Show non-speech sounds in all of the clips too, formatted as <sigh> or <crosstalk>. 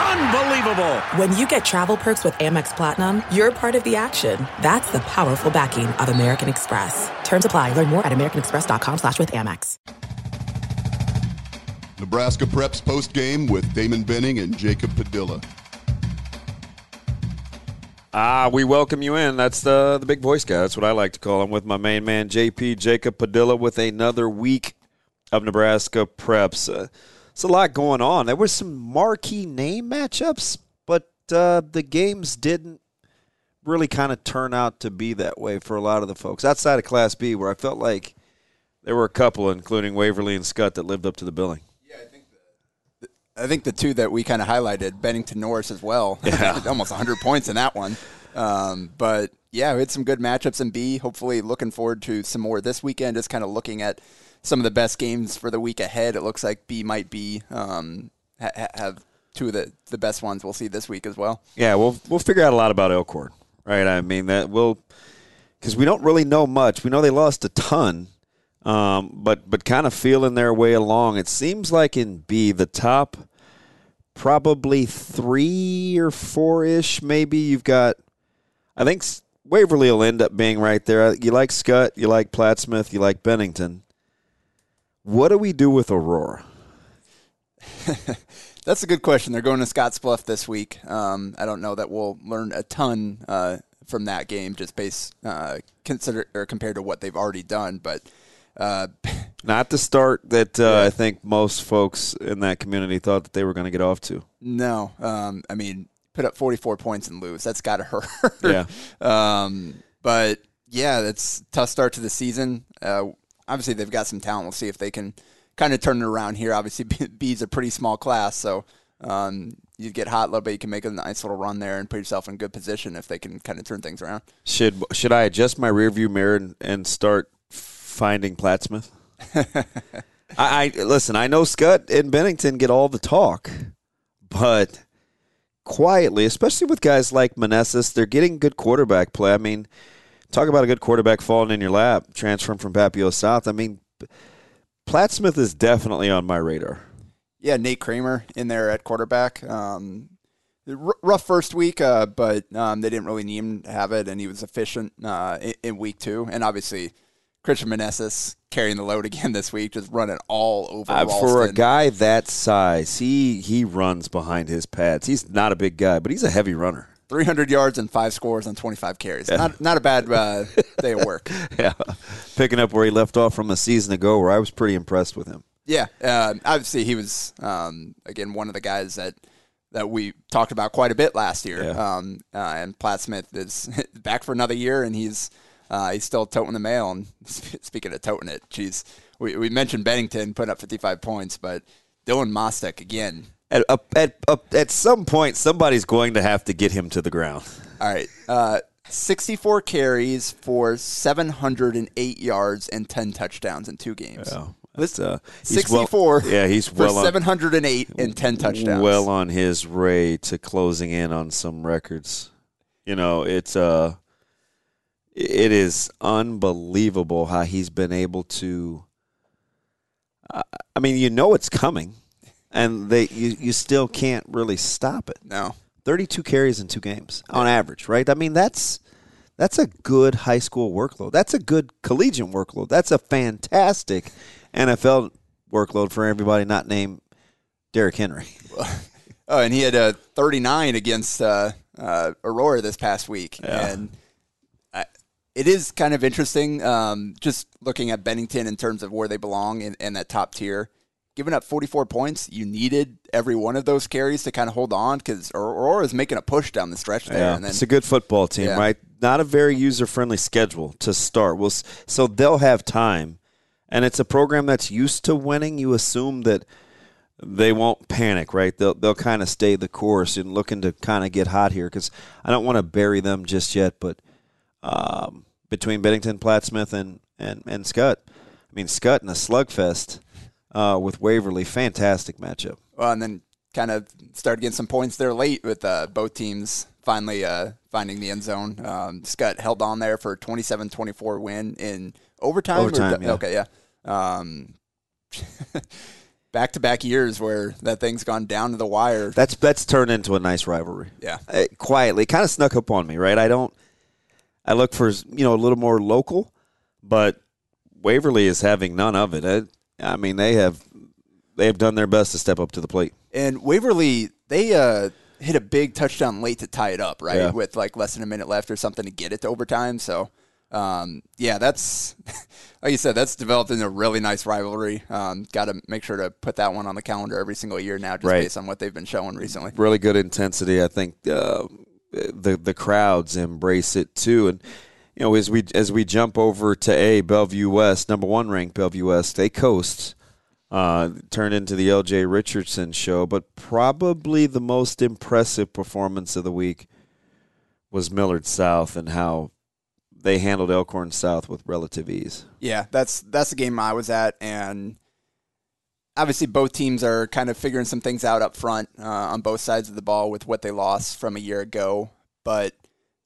Unbelievable! When you get travel perks with Amex Platinum, you're part of the action. That's the powerful backing of American Express. Terms apply. Learn more at americanexpress.com slash with Amex. Nebraska Preps post game with Damon Benning and Jacob Padilla. Ah, we welcome you in. That's the the big voice guy. That's what I like to call him. With my main man JP Jacob Padilla with another week of Nebraska preps. Uh, it's a lot going on. There were some marquee name matchups, but uh, the games didn't really kind of turn out to be that way for a lot of the folks outside of Class B, where I felt like there were a couple, including Waverly and Skutt, that lived up to the billing. Yeah, I think the two that we kind of highlighted, Bennington Norris as well. <laughs> Yeah. Almost 100 points in that one. Um, but yeah, we had some good matchups in B. Hopefully, looking forward to some more this weekend. Just kind of looking at some of the best games for the week ahead. It looks like B might be um, ha- have two of the, the best ones we'll see this week as well. Yeah, we'll we'll figure out a lot about Elkhorn, right? I mean that we'll because we don't really know much. We know they lost a ton, um, but but kind of feeling their way along. It seems like in B, the top probably three or four ish, maybe you've got. I think Waverly will end up being right there. You like Skutt, you like Plattsmouth, you like Bennington. What do we do with Aurora? <laughs> That's a good question. They're going to Scottsbluff this week. Um, I don't know that we'll learn a ton uh, from that game, just based uh, consider or compared to what they've already done. But uh, <laughs> Not the start that uh, I think most folks in that community thought that they were going to get off to. no, um, I mean, put up 44 points and lose. That's got to hurt. Yeah. <laughs> Um, but yeah, that's tough start to the season. Uh, obviously, they've got some talent. We'll see if they can kind of turn it around here. Obviously, <laughs> B's a pretty small class, so um, you get hot a little bit. You can make a nice little run there and put yourself in good position if they can kind of turn things around. Should should I adjust my rearview mirror and, and start finding Plattsmouth? <laughs> I, I listen. I know Skutt and Bennington get all the talk, but quietly, especially with guys like Manessis, they're getting good quarterback play. I mean, talk about a good quarterback falling in your lap, transferring from Papio South. I mean, Plattsmouth is definitely on my radar. Yeah, Nate Kramer in there at quarterback. Um, r- rough first week, uh, but um, they didn't really need him to have it, and he was efficient uh, in, in week two. And obviously, Christian Manessis carrying the load <laughs> again this week, just running all over. Uh, for a guy that size, he he runs behind his pads. He's not a big guy, but he's a heavy runner. 300 yards and five scores on 25 carries. Not not a bad uh, day of work. <laughs> Yeah, picking up where he left off from a season ago, where I was pretty impressed with him. Yeah, uh, obviously he was um, again one of the guys that that we talked about quite a bit last year. Yeah. Um, uh, and Plattsmouth is <laughs> back for another year, and he's uh, he's still toting the mail. And <laughs> speaking of toting it, geez, we, we mentioned Bennington putting up 55 points, but Dylan Mostek again. At, at, at, at some point, somebody's going to have to get him to the ground. All right, uh, 64 carries for 708 yards and 10 touchdowns in two games. That's, uh, he's well- 64. yeah, he's for well on, 708 and 10 touchdowns. well on his way to closing in on some records. You know, it's uh, it is unbelievable how he's been able to. I I mean, you know it's coming, and they you, you still can't really stop it. no. 32 carries in two games on average, right? I mean, that's that's a good high school workload. That's a good collegiate workload. That's a fantastic NFL workload for everybody not named Derrick Henry. <laughs> <laughs> Oh, and he had a 39 against uh, uh, Aurora this past week, and I, it is kind of interesting. Um, just looking at Bennington in terms of where they belong in, in that top tier, giving up 44 points, you needed every one of those carries to kind of hold on because Aurora is making a push down the stretch there, Yeah, and then it's a good football team, Yeah. right? Not a very user friendly schedule to start. Well, so they'll have time, and it's a program that's used to winning. You assume that they won't panic, right? They'll they'll kind of stay the course and looking to kind of get hot here because I don't want to bury them just yet. But um, between Bennington, Plattsmouth, and and and Skutt, I mean, Skutt in a slugfest uh, with Waverly, fantastic matchup. Well, and then kind of started getting some points there late with uh, both teams finally uh, finding the end zone. Um, Skutt held on there for a 27-24 win in overtime. or- yeah. Okay, yeah. Um, <laughs> back-to-back years where that thing's gone down to the wire. That's that's turned into a nice rivalry. Yeah. Uh, quietly, kind of snuck up on me, right? I don't. I look for you know a little more local, but Waverly is having none of it. I, I mean, they have they have done their best to step up to the plate. And Waverly, they uh, hit a big touchdown late to tie it up, right? Yeah. With like less than a minute left or something to get it to overtime. So, um, yeah, that's <laughs> like you said, that's developed into a really nice rivalry. Um, Got to make sure to put that one on the calendar every single year now, just Right. based on what they've been showing recently. really good intensity. I think uh, the the crowds embrace it too, and you know as we as we jump over to a Bellevue West, number one ranked Bellevue West, they coast. Uh, turned into the L.J. Richardson show, but probably the most impressive performance of the week was Millard South and how they handled Elkhorn South with relative ease. Yeah, that's that's the game I was at, and obviously both teams are kind of figuring some things out up front uh, on both sides of the ball with what they lost from a year ago. But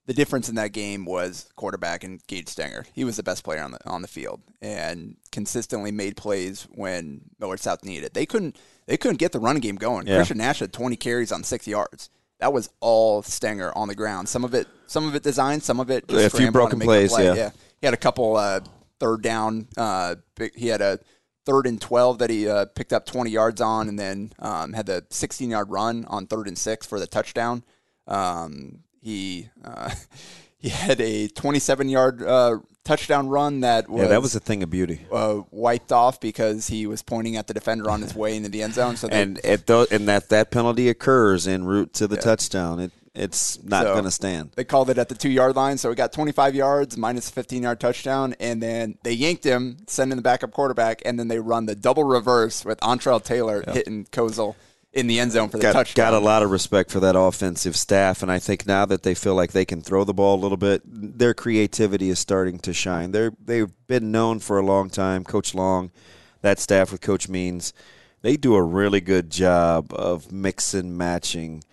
the difference in that game was quarterback and Gage Stenger. He was the best player on the on the field and consistently made plays when Millard South needed. it. They couldn't they couldn't get the running game going. Yeah. Christian Nash had 20 carries on six yards. That was all Stenger on the ground. Some of it, some of it designed, some of it just A few broken plays, play. yeah. He had a couple uh, third down. Uh, he had a third and 12 that he uh, picked up 20 yards on, and then um, had the 16 yard run on third and six for the touchdown. Um, he uh, <laughs> he had a 27 yard uh, touchdown run that was Yeah, that was a thing of beauty. uh, wiped off because he was pointing at the defender on his way into the end zone. So they, And at tho- and that that penalty occurs en route to the touchdown. It it's not So- going to stand. They called it at the two yard line, so we got 25 yards minus a 15 yard touchdown, and then they yanked him, sending the backup quarterback, and then they run the double reverse with Entrell Taylor hitting Kozel in the end zone for the got, touchdown. got a lot of respect for that offensive staff, and I think now that they feel like they can throw the ball a little bit, their creativity is starting to shine. They're they've been known for a long time. Coach Long, that staff with Coach Means, they do a really good job of mix and matching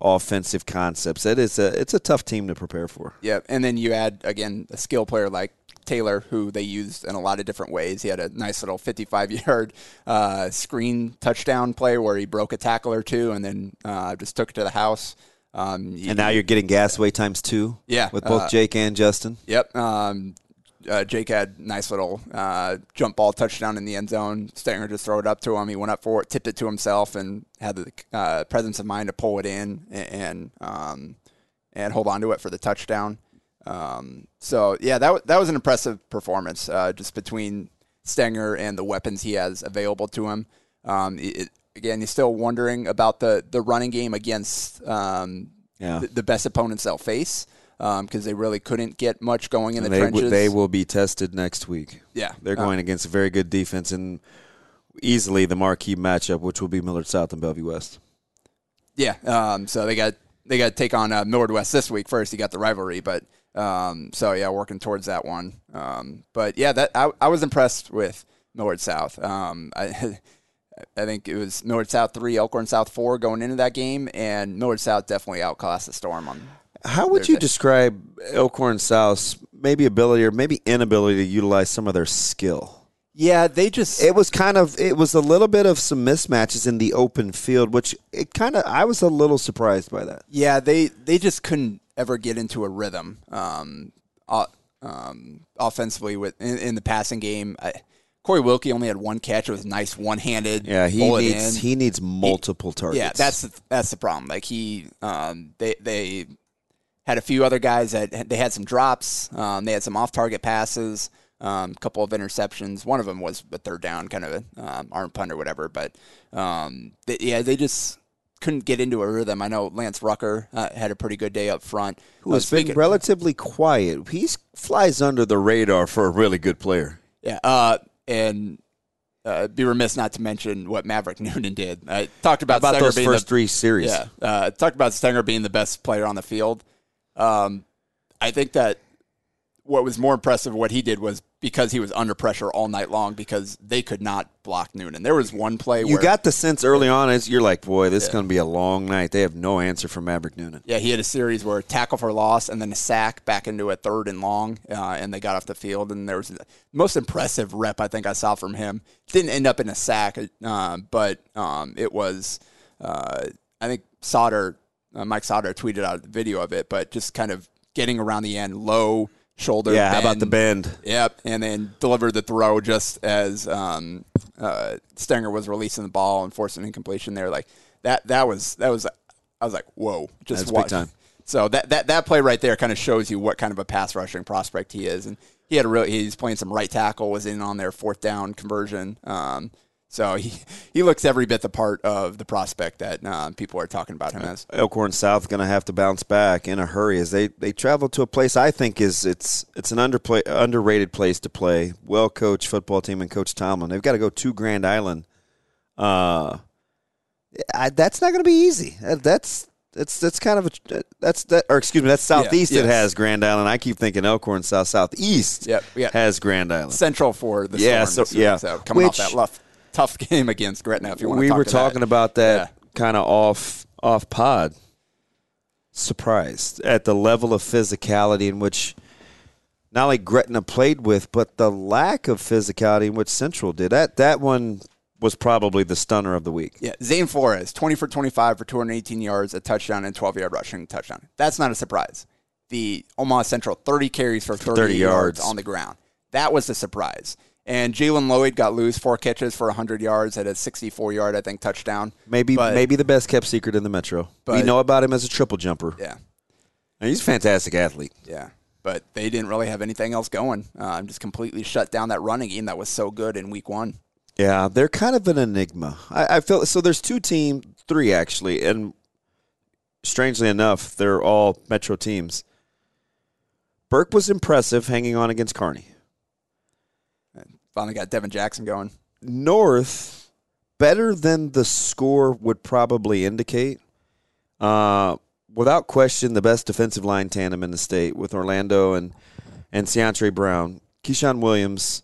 offensive concepts. It is a it's a tough team to prepare for. Yeah, and then you add again a skill player like Taylor, who they used in a lot of different ways. He had a nice little 55-yard <laughs> uh, screen touchdown play where he broke a tackle or two, and then uh, just took it to the house. Um, And now you're getting gasway times two. Yeah, with both uh, Jake and Justin. Yep. Um, uh, Jake had nice little uh, jump ball touchdown in the end zone. Stenger just throw it up to him. He went up for it, tipped it to himself, and had the uh, presence of mind to pull it in and and, um, and hold on to it for the touchdown. Um, so yeah, that that was an impressive performance uh, just between Stenger and the weapons he has available to him. Um, it, again, he's still wondering about the the running game against um, Yeah. the, the best opponents they'll face because they really couldn't get much going in And the they, trenches. w- they will be tested next week. Yeah. They're Uh, going against a very good defense and easily the marquee matchup, which will be Millard South and Bellevue West. Yeah. Um, so they got they got to take on uh, Millard West this week first. You got the rivalry, but um, so yeah, working towards that one. Um, but yeah, that I, I was impressed with Millard South. Um, I <laughs> I think it was Millard South three, Elkhorn South four going into that game, and Millard South definitely outclassed the Storm on. How would you Thursday. describe Elkhorn South's maybe ability or maybe inability to utilize some of their skill? Yeah, they just It was kind of it was a little bit of some mismatches in the open field, which it kind of I was a little surprised by that. Yeah, they they just couldn't ever get into a rhythm. Um, uh, um, offensively with in, in the passing game, I, Corey Wilkie only had one catch. It was nice one handed. Yeah, he needs he needs multiple targets. Yeah, that's the, that's the problem. Like he, um, they they had a few other guys that they had some drops. Um, they had some off target passes. Um, couple of interceptions. One of them was a third down, kind of a um, arm punt or whatever. But um, they, yeah, they just couldn't get into a rhythm. I know Lance Rucker uh, had a pretty good day up front. who has been relatively quiet. He flies under the radar for a really good player. Yeah, uh, and uh, be remiss not to mention what Maverick <laughs> Noonan did. I talked about, About Stenger those being first the, three series. Yeah, uh, talked about Stenger being the best player on the field. Um, I think that what was more impressive, what he did was because he was under pressure all night long because they could not block Noonan. There was one play You got the sense early on as you're like, boy, this is going to be a long night. They have no answer for Maverick Noonan. Yeah, he had a series where a tackle for loss and then a sack back into a third and long, uh, and they got off the field. And there was the most impressive rep I think I saw from him. Didn't end up in a sack, uh, but um, it was. Uh, I think Sauter, uh, Mike Sauter, tweeted out a video of it, but just kind of getting around the end, low shoulder. Yeah, how about the bend? Yep, and then delivered the throw just as um, uh, Stenger was releasing the ball and forcing incompletion there. Like that, that was that was. I was like, whoa, just That's big time. So that, that that play right there kind of shows you what kind of a pass rushing prospect he is, and he had a real. He's playing some right tackle, was in on their fourth down conversion. Um, so he he looks every bit the part of the prospect that uh, people are talking about him as. Elkhorn South going to have to bounce back in a hurry as they, they travel to a place I think is it's it's an underplay, underrated place to play. Well coached football team and Coach Tomlin. They've got to go to Grand Island. Uh, I, that's not going to be easy. That's that's that's kind of a that's that or excuse me that's southeast that yes. has Grand Island. I keep thinking Elkhorn South southeast Yep, yeah. has Grand Island. Central for the Yeah, Storm so- yeah. So coming Which- off that tough tough <laughs> game against Gretna, if you want to we talk were to talking that. about that Yeah. kind of off off pod. Surprised at the level of physicality in which not only Gretna played with, but the lack of physicality in which Central did. That that one was probably the stunner of the week. Yeah, Zane Flores, 20 for 25 for 218 yards, a touchdown, and 12 yard rushing touchdown. That's not a surprise. The Omaha Central, 30 carries for 30, 30 yards. yards. on the ground. That was the surprise. And Jalen Lloyd got loose, four catches for 100 yards at a 64 yard, I think, touchdown. Maybe But- maybe the best kept secret in the Metro. we know about him as a triple jumper. Yeah, And he's a fantastic athlete. yeah. But they didn't really have anything else going. Um, just completely shut down that running game that was so good in week one. Yeah, they're kind of an enigma. I, I feel so. There's two team, three actually, and strangely enough, they're all Metro teams. Burke was impressive, hanging on against Kearney. Finally got Devin Jackson going. North, better than the score would probably indicate. Uh, without question, the best defensive line tandem in the state with Orlando and and Ciantre Brown. Keyshawn Williams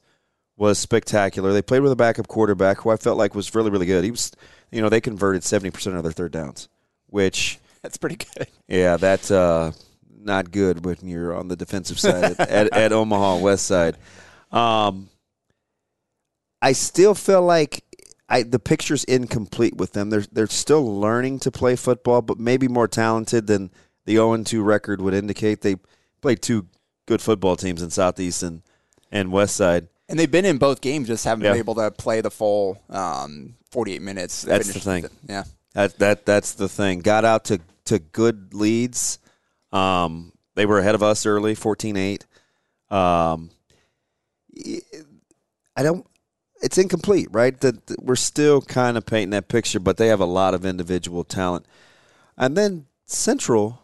was spectacular. They played with a backup quarterback who I felt like was really, really good. He was, you know, they converted seventy percent of their third downs, which, <laughs> That's pretty good. yeah, that's uh, not good when you're on the defensive side at, at, at Omaha West Side. Um, I still feel like I the picture's incomplete with them. They're they're still learning to play football, but maybe more talented than the 0 2 record would indicate. They played two good football teams in Southeast and, and West Side. And they've been in both games, just haven't Yeah. been able to play the full um, 48 minutes. That's the thing. Yeah. That that that's the thing. Got out to to good leads. Um, they were ahead of us early, 14-8. Um, I don't. It's incomplete, right? That we're still kind of painting that picture, but they have a lot of individual talent. And then Central,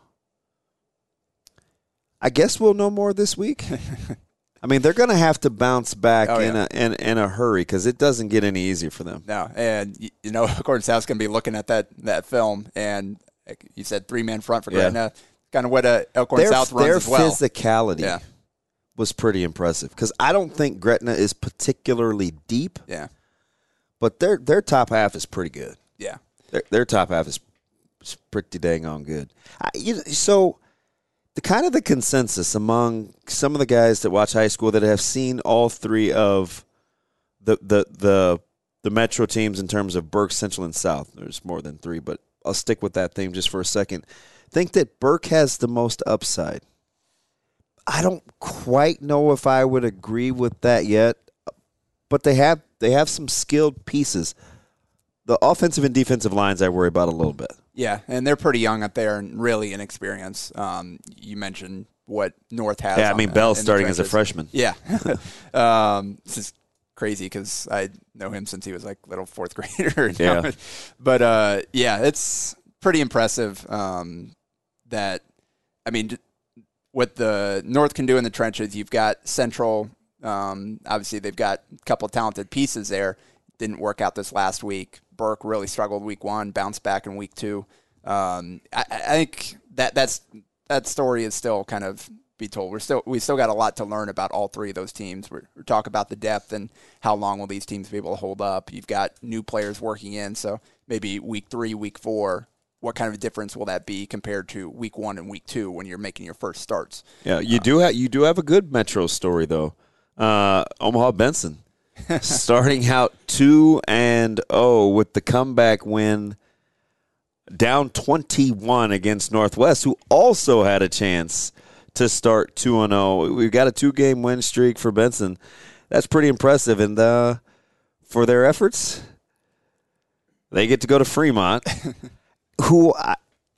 I guess we'll know more this week. <laughs> I mean, they're going to have to bounce back Oh, in yeah. a in, in a hurry because it doesn't get any easier for them. No, and you know, <laughs> Gordon South's going to be looking at that that film, and you said three man front for Yeah. Gretna, kind of what uh, Elkhorn their, South runs their as well. physicality Yeah. Was pretty impressive because I don't think Gretna is particularly deep, Yeah, but their their top half is pretty good. yeah, Their, their top half is, pretty dang on good. I, you, so the kind of the consensus among some of the guys that watch high school that have seen all three of the the the the metro teams in terms of Burke, Central, and South. There's more than three, but I'll stick with that theme just for a second. Think that Burke has the most upside. I don't quite know if I would agree with that yet, but they have they have some skilled pieces. The offensive and defensive lines I worry about a little bit. yeah, and they're pretty young up there and really inexperienced. Um, you mentioned what North has. Yeah, I mean Bell's starting as a freshman. Yeah, <laughs> um, this is crazy because I know him since he was like little fourth <laughs> grader. Yeah. but uh, yeah, it's pretty impressive um, that I mean what the North can do in the trenches. You've got Central. Um, obviously, they've got a couple talented pieces there. Didn't work out this last week. Burke really struggled week one, bounced back in week two. Um, I, I think that that's that story is still kind of be told. We're still we still got a lot to learn about all three of those teams. We're, we're talk about the depth and how long will these teams be able to hold up. You've got new players working in, so maybe week three, week four. What kind of a difference will that be compared to week one and week two when you're making your first starts? Yeah, you do have you do have a good Metro story though. Uh, Omaha Benson <laughs> starting out two and zero with the comeback win, down twenty one against Northwest, who also had a chance to start two and zero. We've got a two game win streak for Benson. That's pretty impressive, and uh, for their efforts, they get to go to Fremont, <laughs> who. I,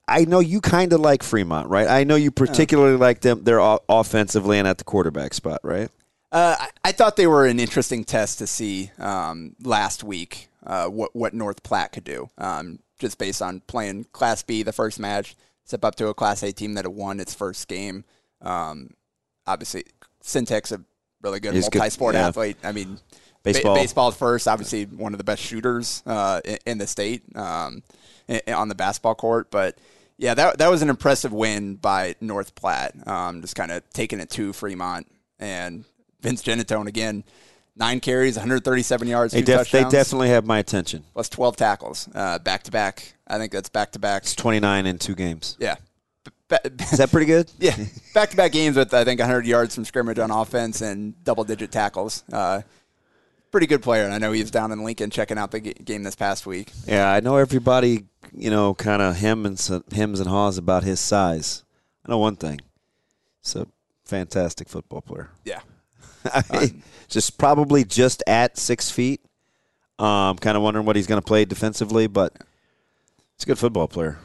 I know you kind of like Fremont, right? I know you particularly like them. They're offensively and at the quarterback spot, right? Uh, I, I thought they were an interesting test to see um, last week uh, what what North Platte could do, um, just based on playing Class B the first match, step up to a Class A team that had won its first game. Um, obviously, Syntax a really good He's multi-sport yeah. athlete. I mean, Baseball. ba- baseball first, obviously one of the best shooters uh, in, in the state um, on the basketball court, but. Yeah, that that was an impressive win by North Platte. Um, just kind of taking it to Fremont and Vince Genatone again, nine carries, 137 yards, They, two def- they definitely have my attention. plus 12 tackles, uh, back to back. I think that's back to back. It's 29 in two games. Yeah, B- <laughs> Is that pretty good? yeah, back to back games with I think 100 yards from scrimmage on offense and double digit tackles. Uh, pretty good player, and I know he was down in Lincoln checking out the g- game this past week. Yeah, I know everybody, you know, kind of hem and hems and haws about his size. I know one thing. He's a fantastic football player. Yeah, <laughs> just probably just at six feet. Um, kind of wondering what he's going to play defensively, but he's a good football player.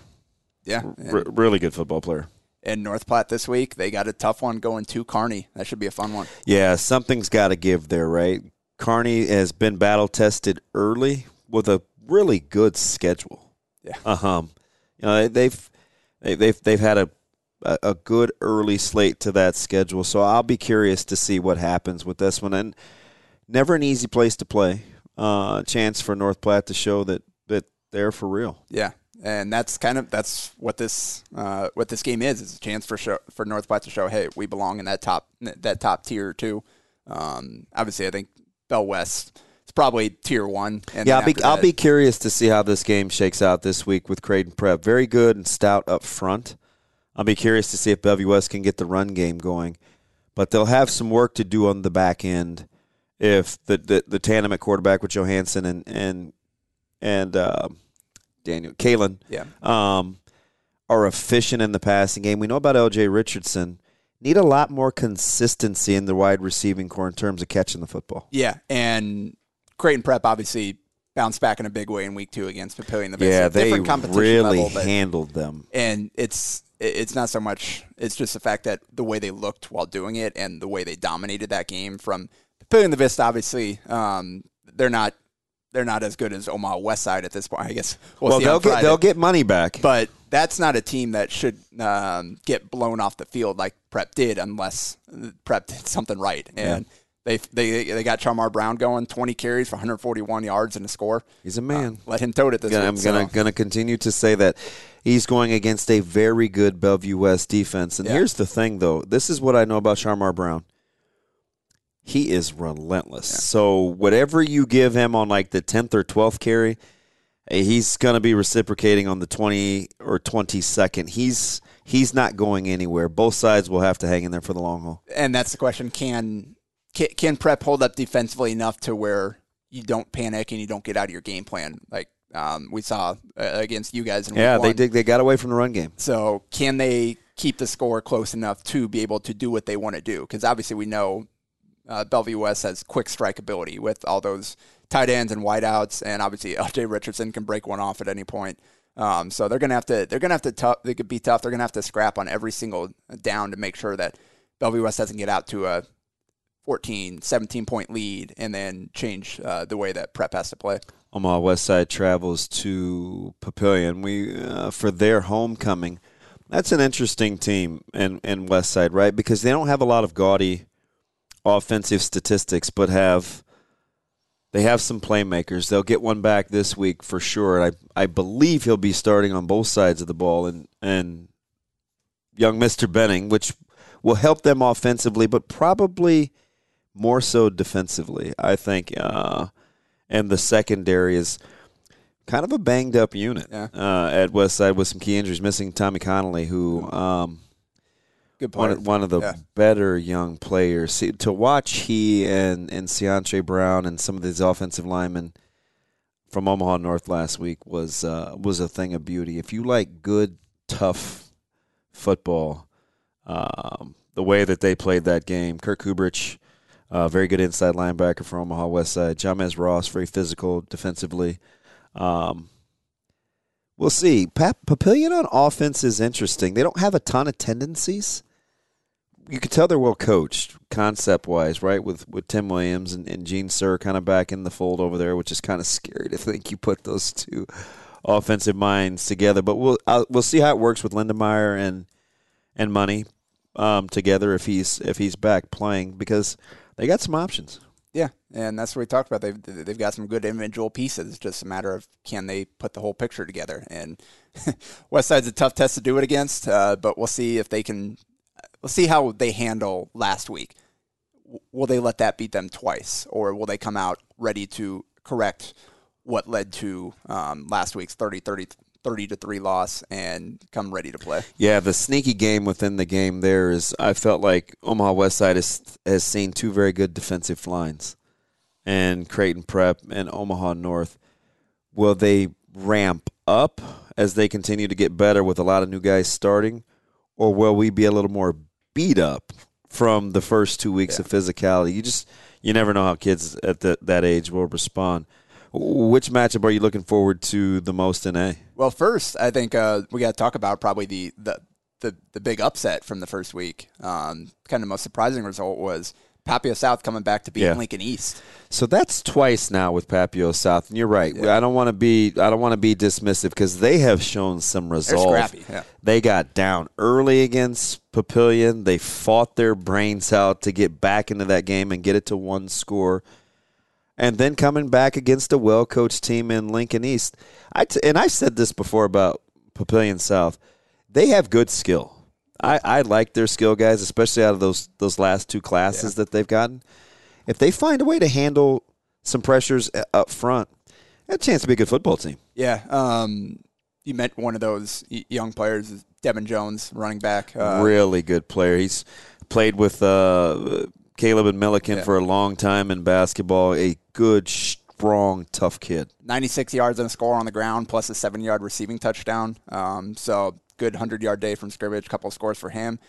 yeah. R- really good football player. and North Platte this week, they got a tough one going to Kearney. That should be a fun one. Yeah, something's got to give there, right? Kearney has been battle tested early with a really good schedule. Yeah. Um, you know they've they- they've they've had a a a good early slate to that schedule, so I'll be curious to see what happens with this one. And never an easy place to play. Uh, chance for North Platte to show that that they're for real. Yeah, and that's kind of that's what this uh, what this game is. Is a chance for show, for North Platte to show, hey, we belong in that top that top tier too. Um, obviously, I think Bell West is probably tier one. And Yeah, I'll be I'll be curious to see how this game shakes out this week with Creighton Prep. Very good and stout up front. I'll be curious to see if Bellevue West can get the run game going, but they'll have some work to do on the back end if the the, the tandem at quarterback with Johansson and and and uh, Daniel Kalen yeah. um, are efficient in the passing game. We know about L.J. Richardson. Need a lot more consistency in the wide receiving core in terms of catching the football. Yeah, and Creighton Prep obviously bounced back in a big way in week two against Papillion. The Yeah, they different competition really level, but, handled them. and it's it's not so much. It's just the fact that the way they looked while doing it and the way they dominated that game from Papillion-La Vista. Obviously, um, they're not they're not as good as Omaha West Side at this point. I guess we'll, Well, they'll get Friday. they'll get money back. But that's not a team that should um, get blown off the field like Prep did, unless Prep did something right. And they they they got Chamar Brown going, twenty carries for 141 yards and a score. He's a man. Let him tote it this Gonna- week. I'm so- gonna gonna continue to say that he's going against a very good Bellevue West defense. And Yeah. here's the thing, though. This is what I know about Sharmar Brown. He is relentless. So whatever you give him on like the tenth or twelfth carry, eh, he's gonna be reciprocating on the twenty or twenty second. He's he's not going anywhere. Both sides will have to hang in there for the long haul. and that's the question: Can can, can Prep hold up defensively enough to where you don't panic and you don't get out of your game plan like um, we saw uh, against you guys? In Yeah, they did. They got away from the run game. So can they keep the score close enough to be able to do what they want to do? Because obviously we know uh, Bellevue West has quick strike ability with all those tight ends and wideouts, and obviously <laughs> L.J. Richardson can break one off at any point. Um, so they're gonna have to they're gonna have to tough they could be tough. They're gonna have to scrap on every single down to make sure that Bellevue West doesn't get out to a 14, 17 point lead and then change uh, the way that Prep has to play. Omaha West Side travels to Papillion. We uh, for their homecoming. That's an interesting team in in West Side, right? Because they don't have a lot of gaudy offensive statistics, but have they have some playmakers. They'll get one back this week for sure. I I believe he'll be starting on both sides of the ball, and and young Mister Benning, which will help them offensively, but probably more so defensively. I think, uh, and the secondary is kind of a banged up unit Yeah. uh, at Westside with some key injuries, missing Tommy Connolly, who. Um, Good one of, one of the Yeah. better young players. See, to watch he and and Seantre Brown and some of these offensive linemen from Omaha North last week was uh, was a thing of beauty. If you like good, tough football, um, the way that they played that game, Kirk Kubrich, uh, very good inside linebacker for Omaha West Side. Jamez Ross, very physical defensively. Um, we'll see. Pap- Papillion on offense is interesting. They don't have a ton of tendencies. You can tell they're well coached, concept wise, right? With with Tim Williams and, and Gene Sir kind of back in the fold over there, which is kind of scary to think you put those two offensive minds together. But we'll uh, we'll see how it works with Lindemeyer and and Money um, together if he's if he's back playing because they got some options. Yeah, and that's what we talked about. They've they've got some good individual pieces. It's just a matter of can they put the whole picture together. And <laughs> West Side's a tough test to do it against, uh, but we'll see if they can. We'll see how they handle last week. Will they let that beat them twice, or will they come out ready to correct what led to um, last week's 30, 30, 30 to three loss and come ready to play? Yeah, the sneaky game within the game there is I felt like Omaha West Side has, has seen two very good defensive lines and Creighton Prep and Omaha North. Will they ramp up as they continue to get better with a lot of new guys starting, or will we be a little more beat up from the first two weeks of physicality? You just you never know how kids at the, that age will respond. Which matchup are you looking forward to the most in A? Well, first, I think uh, we got to talk about probably the, the the the big upset from the first week. Um, kind of the most surprising result was Papio South coming back to beat Yeah. Lincoln East. So that's twice now with Papio South, and you're right. I don't want to be I don't want to be dismissive because they have shown some resolve. yeah. They got down early against Papillion. They fought their brains out to get back into that game and get it to one score, and then coming back against a well coached team in Lincoln East. I t- and I said this before about Papillion South. They have good skill. I, I like their skill guys, especially out of those those last two classes that they've gotten if they find a way to handle some pressures uh, up front, a chance to be a good football team. Yeah, um, you met one of those young players, Devin Jones, running back. Uh, really good player. He's played with uh, Caleb and Milliken Yeah. for a long time in basketball. A good, strong, tough kid. 96 yards and a score on the ground, plus a seven yard receiving touchdown. Um, so good 100 yard day from scrimmage, couple of scores for him.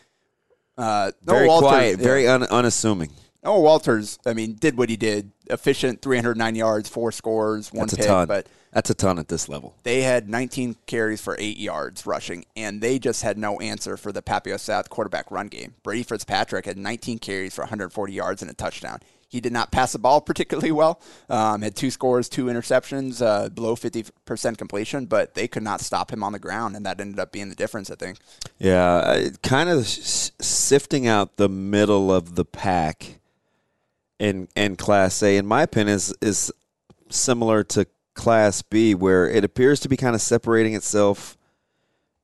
Uh, Very Walters- quiet, very un- unassuming. Noah Walters, I mean, did what he did. Efficient, 309 yards, four scores, one That's a pick. ton. But That's a ton at this level. they had 19 carries for eight yards rushing, and they just had no answer for the Papio South quarterback run game. Brady Fitzpatrick had 19 carries for 140 yards and a touchdown. He did not pass the ball <laughs> particularly well. Um, had two scores, two interceptions, uh, below 50% completion, but they could not stop him on the ground, and that ended up being the difference, I think. Yeah, kind of sifting out the middle of the pack in in Class A, in my opinion, is is similar to Class B, where it appears to be kind of separating itself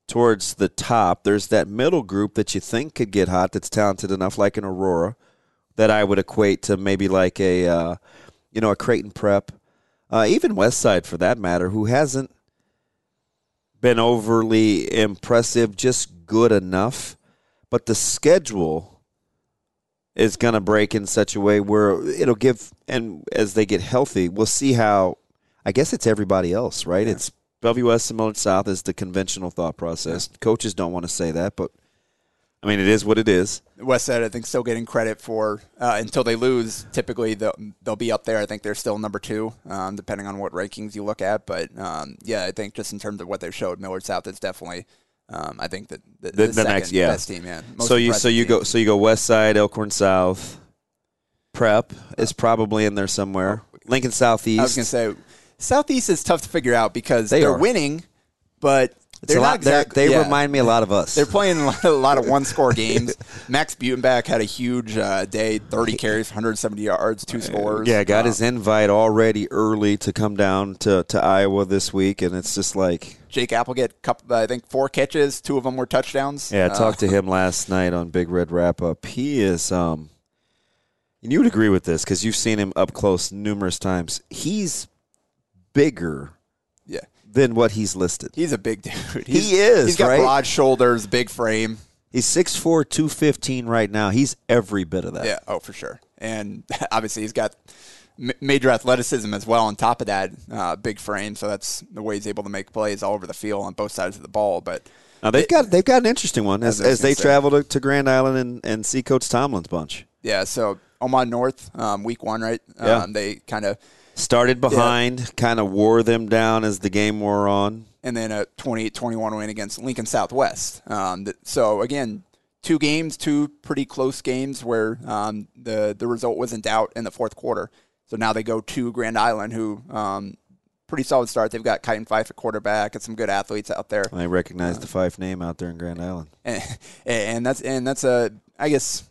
towards the top. There's that middle group that you think could get hot, that's talented enough, like an Aurora, that I would equate to maybe like a uh, you know a Creighton Prep, uh, even West Side for that matter, who hasn't been overly impressive, just good enough. But the schedule is going to break in such a way where it'll give, and as they get healthy, we'll see how. I guess it's everybody else, right? It's Bellevue West and Millard South is the conventional thought process. Coaches don't want to say that, but I mean, it is what it is. West Side, I think, still getting credit for uh, until they lose. Typically, they'll, they'll be up there. I think they're still number two, um, depending on what rankings you look at. But um, yeah, I think just in terms of what they've showed, Millard South is definitely, um, I think, that the, The, the, the next, yeah, best team. Yeah, Most so you so you team. go so you go West Side, Elkhorn South, Prep is probably in there somewhere. Lincoln Southeast. I was to say Southeast is tough to figure out because They they are are. winning, but It's They're not exactly- they yeah. remind me a lot of us. They're playing a lot, of one-score <laughs> games. Max Butenbach had a huge uh, day, 30 carries, 170 yards, two scores. yeah, got Uh, his invite already early to come down to, to Iowa this week, and it's just like, Jake Applegate, couple, I think four catches, two of them were touchdowns. yeah, I Uh, talked to him <laughs> last night on Big Red Wrap Up. He is, um, and you would agree with this because you've seen him up close numerous times. He's bigger than what he's listed. he's a big <laughs> dude. He is, He's got right? broad shoulders, big frame. He's 6'4", 215 right now. He's every bit of that. Yeah, oh for sure. And <laughs> obviously he's got major athleticism as well. On top of that, uh, big frame. So that's the way he's able to make plays all over the field on both sides of the ball. But Now they've got they've got an interesting one as, That's what I was as they say. travel to, to Grand Island and, and see Coach Tomlin's bunch. yeah, so Omaha North, um, week one, right? Yeah. Um, they kind of Started behind, kind of wore them down as the game wore on. and then a 28-21 win against Lincoln Southwest. Um, th- so again, two games, two pretty close games where um, the the result was in doubt in the fourth quarter. So now they go to Grand Island, who um, pretty solid start. They've got Kyton Fife at quarterback and some good athletes out there, I recognize the Fife name out there in Grand Island. <laughs> and, and that's and that's a I guess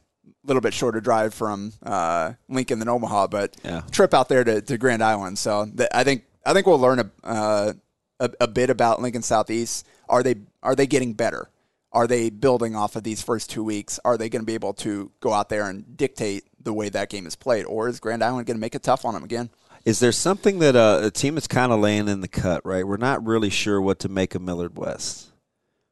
little bit shorter drive from uh, Lincoln than Omaha, but Yeah. trip out there to, to Grand Island. So th- I think I think we'll learn a, uh, a a bit about Lincoln Southeast. Are they are they getting better? Are they building off of these first two weeks? Are they going to be able to go out there and dictate the way that game is played, or is Grand Island going to make it tough on them again? Is there something that uh, a team is kind of laying in the cut, right? We're not really sure what to make of Millard West.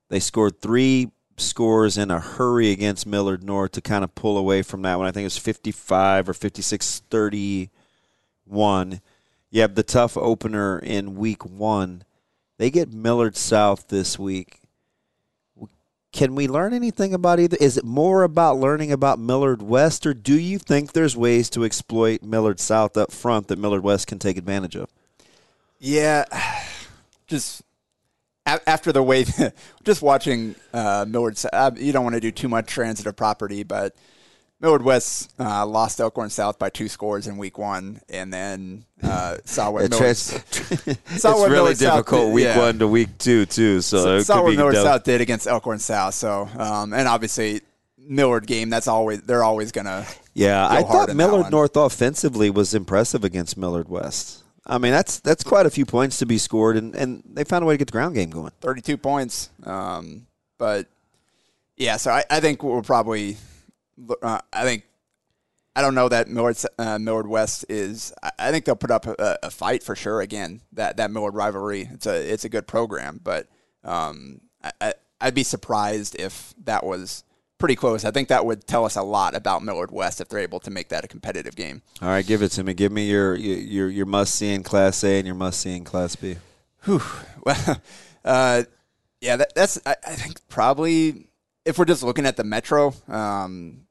They scored three scores in a hurry against Millard North to kind of pull away from that one. I think it was 55 or 56 31. You have the tough opener in week one. They get Millard South this week. Can we learn anything about either? Is it more about learning about Millard West, or do you think there's ways to exploit Millard South up front that Millard West can take advantage of? Yeah, <sighs> just after the way, <laughs> just watching uh, Millard. Uh, you don't want to do too much transitive property, but Millard West uh, lost Elkhorn South by two scores in week one, and then uh, saw <laughs> what It Millard, trans- <laughs> it's Saw what really Millard difficult did, week yeah. one to week two too. So, saw what Millard South did against Elkhorn South. So, um, and obviously Millard game. That's always they're always gonna. Yeah, I thought Millard. North offensively was impressive against Millard West. I mean, that's that's quite a few points to be scored, and, and they found a way to get the ground game going. 32 points. Um, but yeah, so I, I think we'll probably, uh, I think, I don't know that Millard, uh, Millard West is, I, think they'll put up a, a fight for sure. Again, that, that Millard rivalry, it's a, it's a good program, but um, I, I, I'd be surprised if that was pretty close. I think that would tell us a lot about Millard West if they're able to make that a competitive game. All right, give it to me. Give me your your your must see in Class A and your must see in Class B. <laughs> Well, uh, yeah, that, that's I, I think probably if we're just looking at the Metro, um,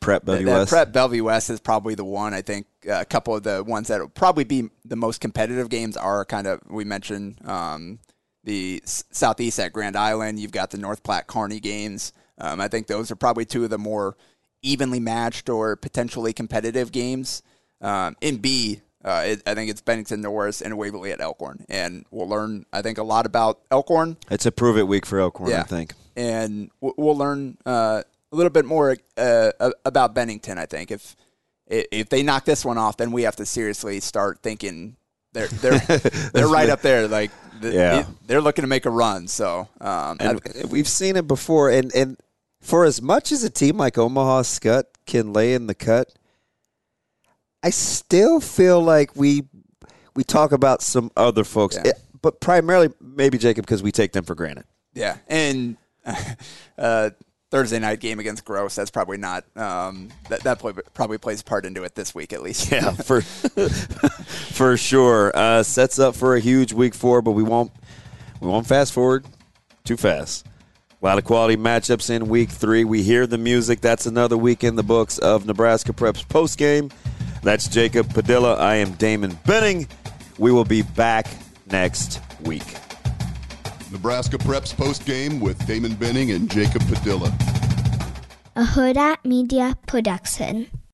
Prep Bellevue West. Prep Bellevue West is probably the one. I think uh, a couple of the ones that will probably be the most competitive games are kind of we mentioned um, the S- southeast at Grand Island. You've got the North Platte Kearney games. Um, I think those are probably two of the more evenly matched or potentially competitive games. Um, in B, uh, it, I think it's Bennington Norris and Waverly at Elkhorn, and we'll learn I think a lot about Elkhorn It's a prove it week for Elkhorn, I think. and w- we'll learn uh, a little bit more uh, about Bennington. I think if if they knock this one off, then we have to seriously start thinking they're they're <laughs> they're right up there. Like th- Yeah. they're looking to make a run. So um, And I- we've seen it before. And and for as much as a team like Omaha Skutt can lay in the cut, I still feel like we we talk about some other folks, Yeah. Eh, but primarily maybe Jacob because we take them for granted. yeah, and <laughs> uh, Thursday night game against Gross. That's probably not um, that that play, probably plays part into it this week at least. Yeah, for <laughs> for sure. Uh, sets up for a huge week four, but we won't we won't fast forward too fast. A lot of quality matchups in week three. We hear the music. That's another week in the books of Nebraska Preps post game. That's Jacob Padilla. I am Damon Benning. We will be back next week. Nebraska Preps post game with Damon Benning and Jacob Padilla. a Hurrdat Media Production.